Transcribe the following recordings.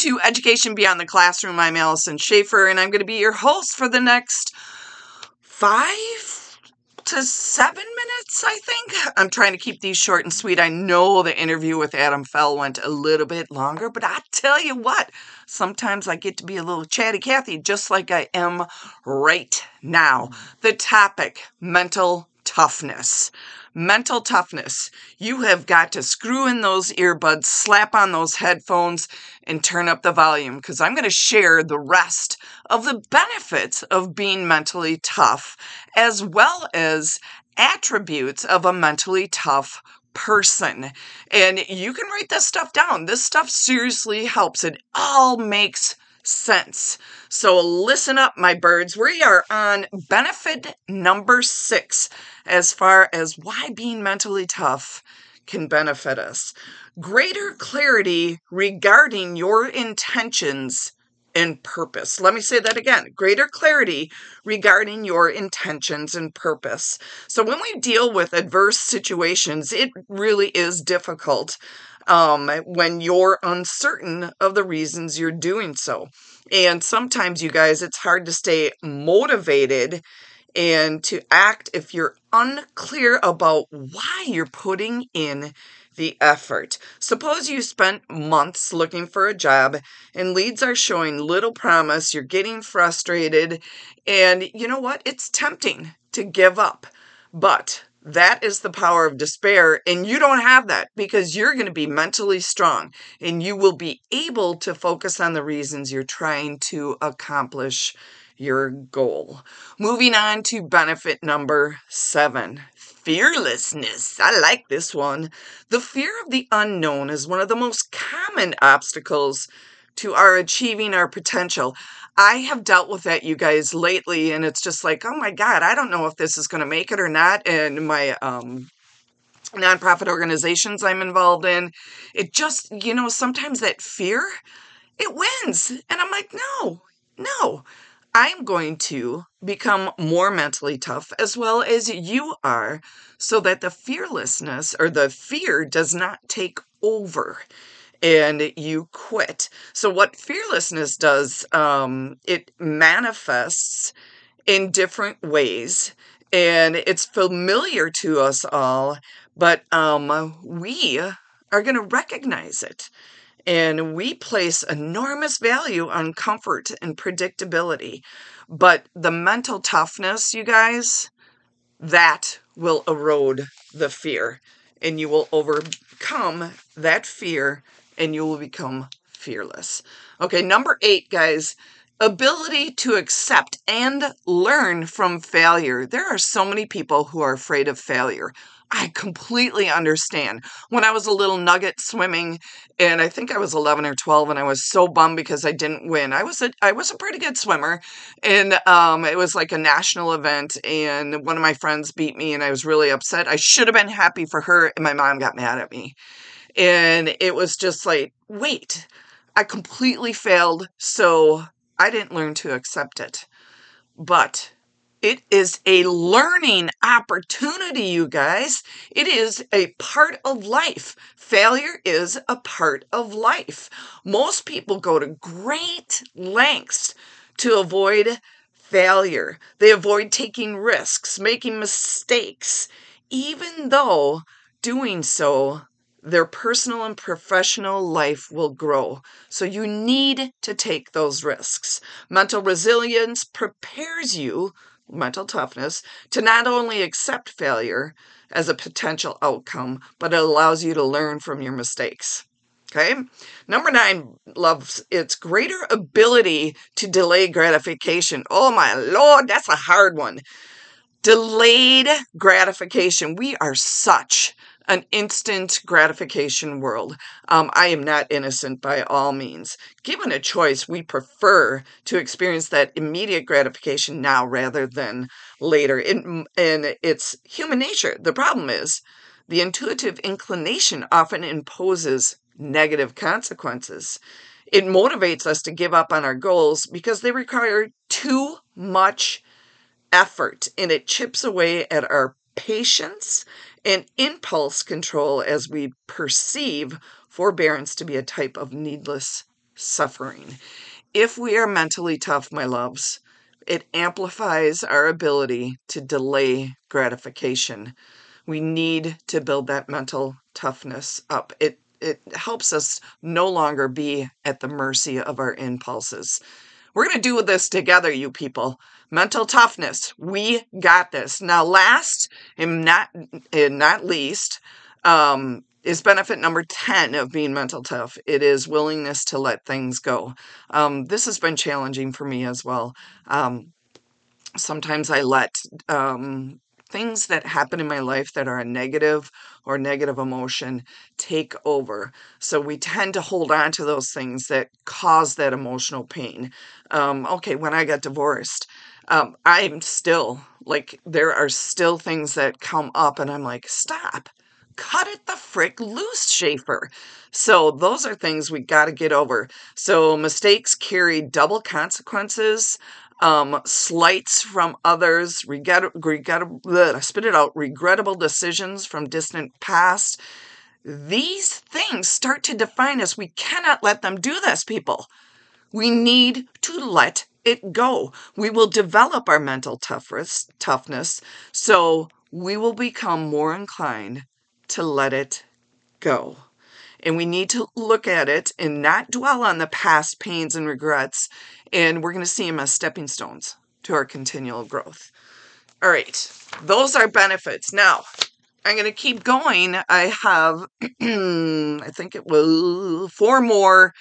to Education Beyond the Classroom. I'm Allison Schaefer, and I'm going to be your host for the next five to seven minutes, I think. I'm trying to keep these short and sweet. I know the interview with Adam Fell went a little bit longer, but I tell you what, sometimes I get to be a little chatty Cathy, just like I am right now. Mm-hmm. The topic mental toughness mental toughness. You have got to screw in those earbuds, slap on those headphones, and turn up the volume because I'm going to share the rest of the benefits of being mentally tough, as well as attributes of a mentally tough person. And you can write this stuff down. This stuff seriously helps. It all makes sense. So listen up, my birds. We are on benefit number six as far as why being mentally tough can benefit us. Greater clarity regarding your intentions and purpose. Let me say that again greater clarity regarding your intentions and purpose. So, when we deal with adverse situations, it really is difficult um, when you're uncertain of the reasons you're doing so. And sometimes, you guys, it's hard to stay motivated and to act if you're unclear about why you're putting in the effort. Suppose you spent months looking for a job and leads are showing little promise, you're getting frustrated, and you know what? It's tempting to give up. But that is the power of despair. And you don't have that because you're going to be mentally strong and you will be able to focus on the reasons you're trying to accomplish your goal. Moving on to benefit number seven fearlessness. I like this one. The fear of the unknown is one of the most common obstacles to our achieving our potential. I have dealt with that, you guys, lately, and it's just like, oh my God, I don't know if this is going to make it or not. And my um, nonprofit organizations I'm involved in, it just, you know, sometimes that fear, it wins. And I'm like, no, no. I'm going to become more mentally tough as well as you are so that the fearlessness or the fear does not take over and you quit. So, what fearlessness does, um, it manifests in different ways, and it's familiar to us all, but um, we are going to recognize it. And we place enormous value on comfort and predictability. But the mental toughness, you guys, that will erode the fear. And you will overcome that fear and you will become fearless. Okay, number eight, guys ability to accept and learn from failure. There are so many people who are afraid of failure. I completely understand. When I was a little nugget swimming, and I think I was 11 or 12, and I was so bummed because I didn't win. I was a I was a pretty good swimmer, and um, it was like a national event, and one of my friends beat me, and I was really upset. I should have been happy for her, and my mom got mad at me. And it was just like, wait, I completely failed, so I didn't learn to accept it. But it is a learning opportunity, you guys. It is a part of life. Failure is a part of life. Most people go to great lengths to avoid failure. They avoid taking risks, making mistakes, even though doing so their personal and professional life will grow. So you need to take those risks. Mental resilience prepares you, mental toughness, to not only accept failure as a potential outcome, but it allows you to learn from your mistakes. Okay. Number nine loves its greater ability to delay gratification. Oh my lord, that's a hard one. Delayed gratification. We are such an instant gratification world. Um, I am not innocent by all means. Given a choice, we prefer to experience that immediate gratification now rather than later. In, and it's human nature. The problem is the intuitive inclination often imposes negative consequences. It motivates us to give up on our goals because they require too much effort and it chips away at our patience and impulse control as we perceive forbearance to be a type of needless suffering. If we are mentally tough, my loves, it amplifies our ability to delay gratification. We need to build that mental toughness up. It it helps us no longer be at the mercy of our impulses. We're going to do this together, you people. Mental toughness. We got this. Now, last and not and not least, um, is benefit number 10 of being mental tough. It is willingness to let things go. Um, this has been challenging for me as well. Um, sometimes I let um, things that happen in my life that are a negative or negative emotion take over. So we tend to hold on to those things that cause that emotional pain. Um, okay, when I got divorced, um, I'm still like, there are still things that come up, and I'm like, stop. Cut it the frick loose, Schaefer. So, those are things we got to get over. So, mistakes carry double consequences um, slights from others, regret, regret, bleh, spit it out, regrettable decisions from distant past. These things start to define us. We cannot let them do this, people. We need to let it go. We will develop our mental toughness, toughness so we will become more inclined to let it go. And we need to look at it and not dwell on the past pains and regrets. And we're going to see them as stepping stones to our continual growth. All right, those are benefits. Now, I'm going to keep going. I have, I think it was four more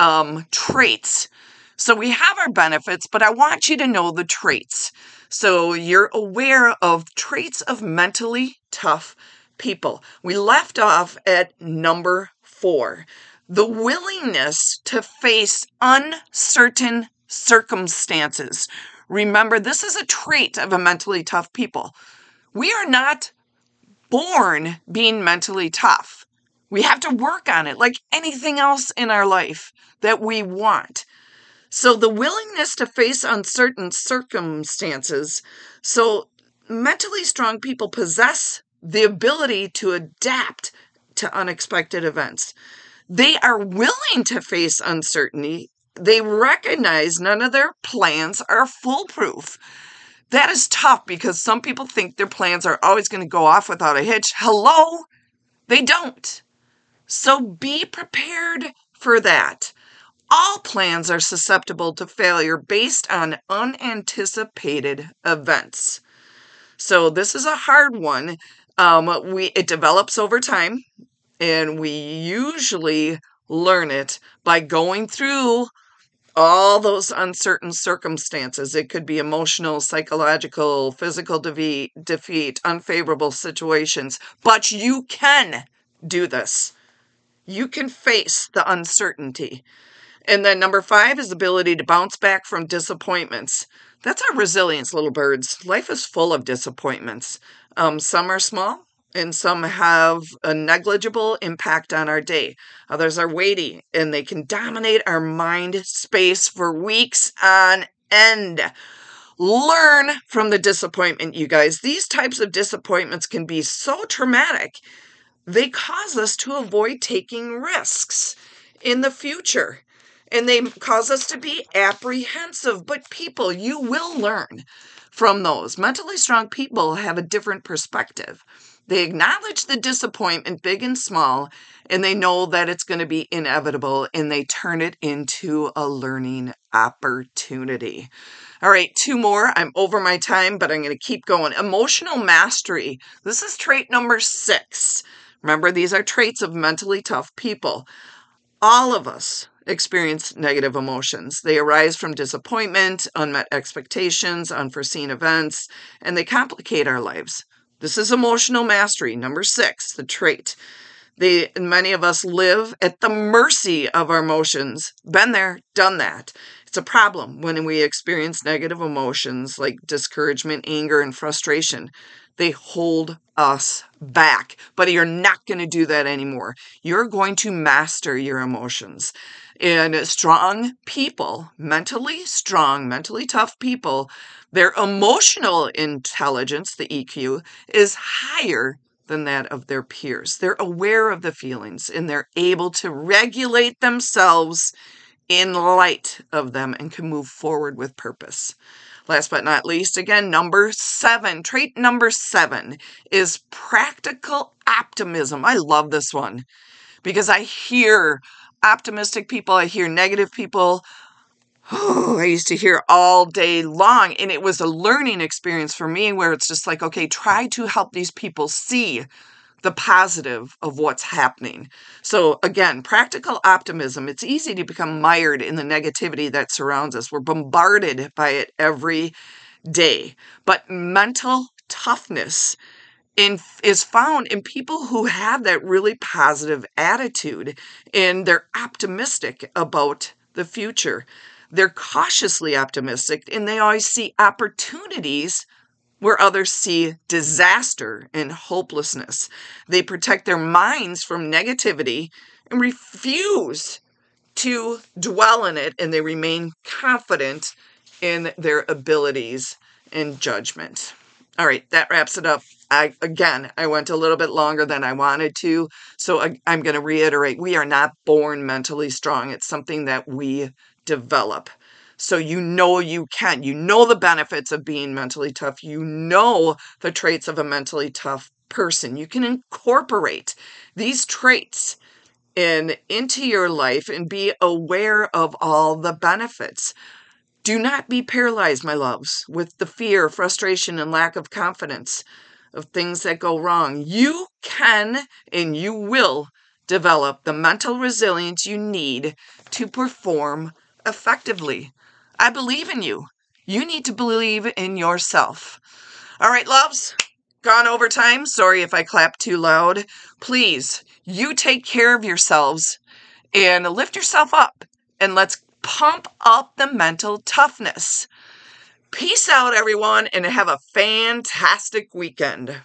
um, traits. So we have our benefits, but I want you to know the traits. So you're aware of traits of mentally tough people. We left off at number four the willingness to face uncertain circumstances. Remember, this is a trait of a mentally tough people. We are not born being mentally tough. We have to work on it like anything else in our life that we want. So, the willingness to face uncertain circumstances. So, mentally strong people possess the ability to adapt to unexpected events. They are willing to face uncertainty. They recognize none of their plans are foolproof. That is tough because some people think their plans are always going to go off without a hitch. Hello? They don't. So be prepared for that. All plans are susceptible to failure based on unanticipated events. So this is a hard one. Um, we it develops over time and we usually learn it by going through all those uncertain circumstances. It could be emotional, psychological, physical defeat, defeat, unfavorable situations, but you can do this. You can face the uncertainty. And then number five is the ability to bounce back from disappointments. That's our resilience, little birds. Life is full of disappointments. Um, some are small, and some have a negligible impact on our day. Others are weighty and they can dominate our mind space for weeks on end. Learn from the disappointment, you guys. These types of disappointments can be so traumatic, they cause us to avoid taking risks in the future. And they cause us to be apprehensive. But people, you will learn from those. Mentally strong people have a different perspective. They acknowledge the disappointment, big and small, and they know that it's going to be inevitable and they turn it into a learning opportunity. All right, two more. I'm over my time, but I'm going to keep going. Emotional mastery. This is trait number six. Remember, these are traits of mentally tough people. All of us experience negative emotions. They arise from disappointment, unmet expectations, unforeseen events, and they complicate our lives. This is emotional mastery. Number six, the trait. They, many of us live at the mercy of our emotions. Been there, done that. It's a problem when we experience negative emotions like discouragement, anger, and frustration. They hold us back. But you're not going to do that anymore. You're going to master your emotions. And strong people, mentally strong, mentally tough people, their emotional intelligence, the EQ, is higher than that of their peers. They're aware of the feelings and they're able to regulate themselves in light of them and can move forward with purpose. Last but not least, again, number seven, trait number seven is practical optimism. I love this one because I hear optimistic people, I hear negative people. Oh, I used to hear all day long, and it was a learning experience for me where it's just like, okay, try to help these people see the positive of what's happening. So, again, practical optimism, it's easy to become mired in the negativity that surrounds us. We're bombarded by it every day. But mental toughness in, is found in people who have that really positive attitude and they're optimistic about the future. They're cautiously optimistic and they always see opportunities where others see disaster and hopelessness. They protect their minds from negativity and refuse to dwell in it, and they remain confident in their abilities and judgment. All right, that wraps it up. I, again, I went a little bit longer than I wanted to. So I, I'm going to reiterate we are not born mentally strong. It's something that we develop. So you know you can. You know the benefits of being mentally tough. You know the traits of a mentally tough person. You can incorporate these traits in into your life and be aware of all the benefits. Do not be paralyzed, my loves, with the fear, frustration, and lack of confidence of things that go wrong. You can and you will develop the mental resilience you need to perform effectively. I believe in you. You need to believe in yourself. All right, loves, gone over time. Sorry if I clap too loud. Please, you take care of yourselves and lift yourself up and let's pump up the mental toughness. Peace out, everyone, and have a fantastic weekend.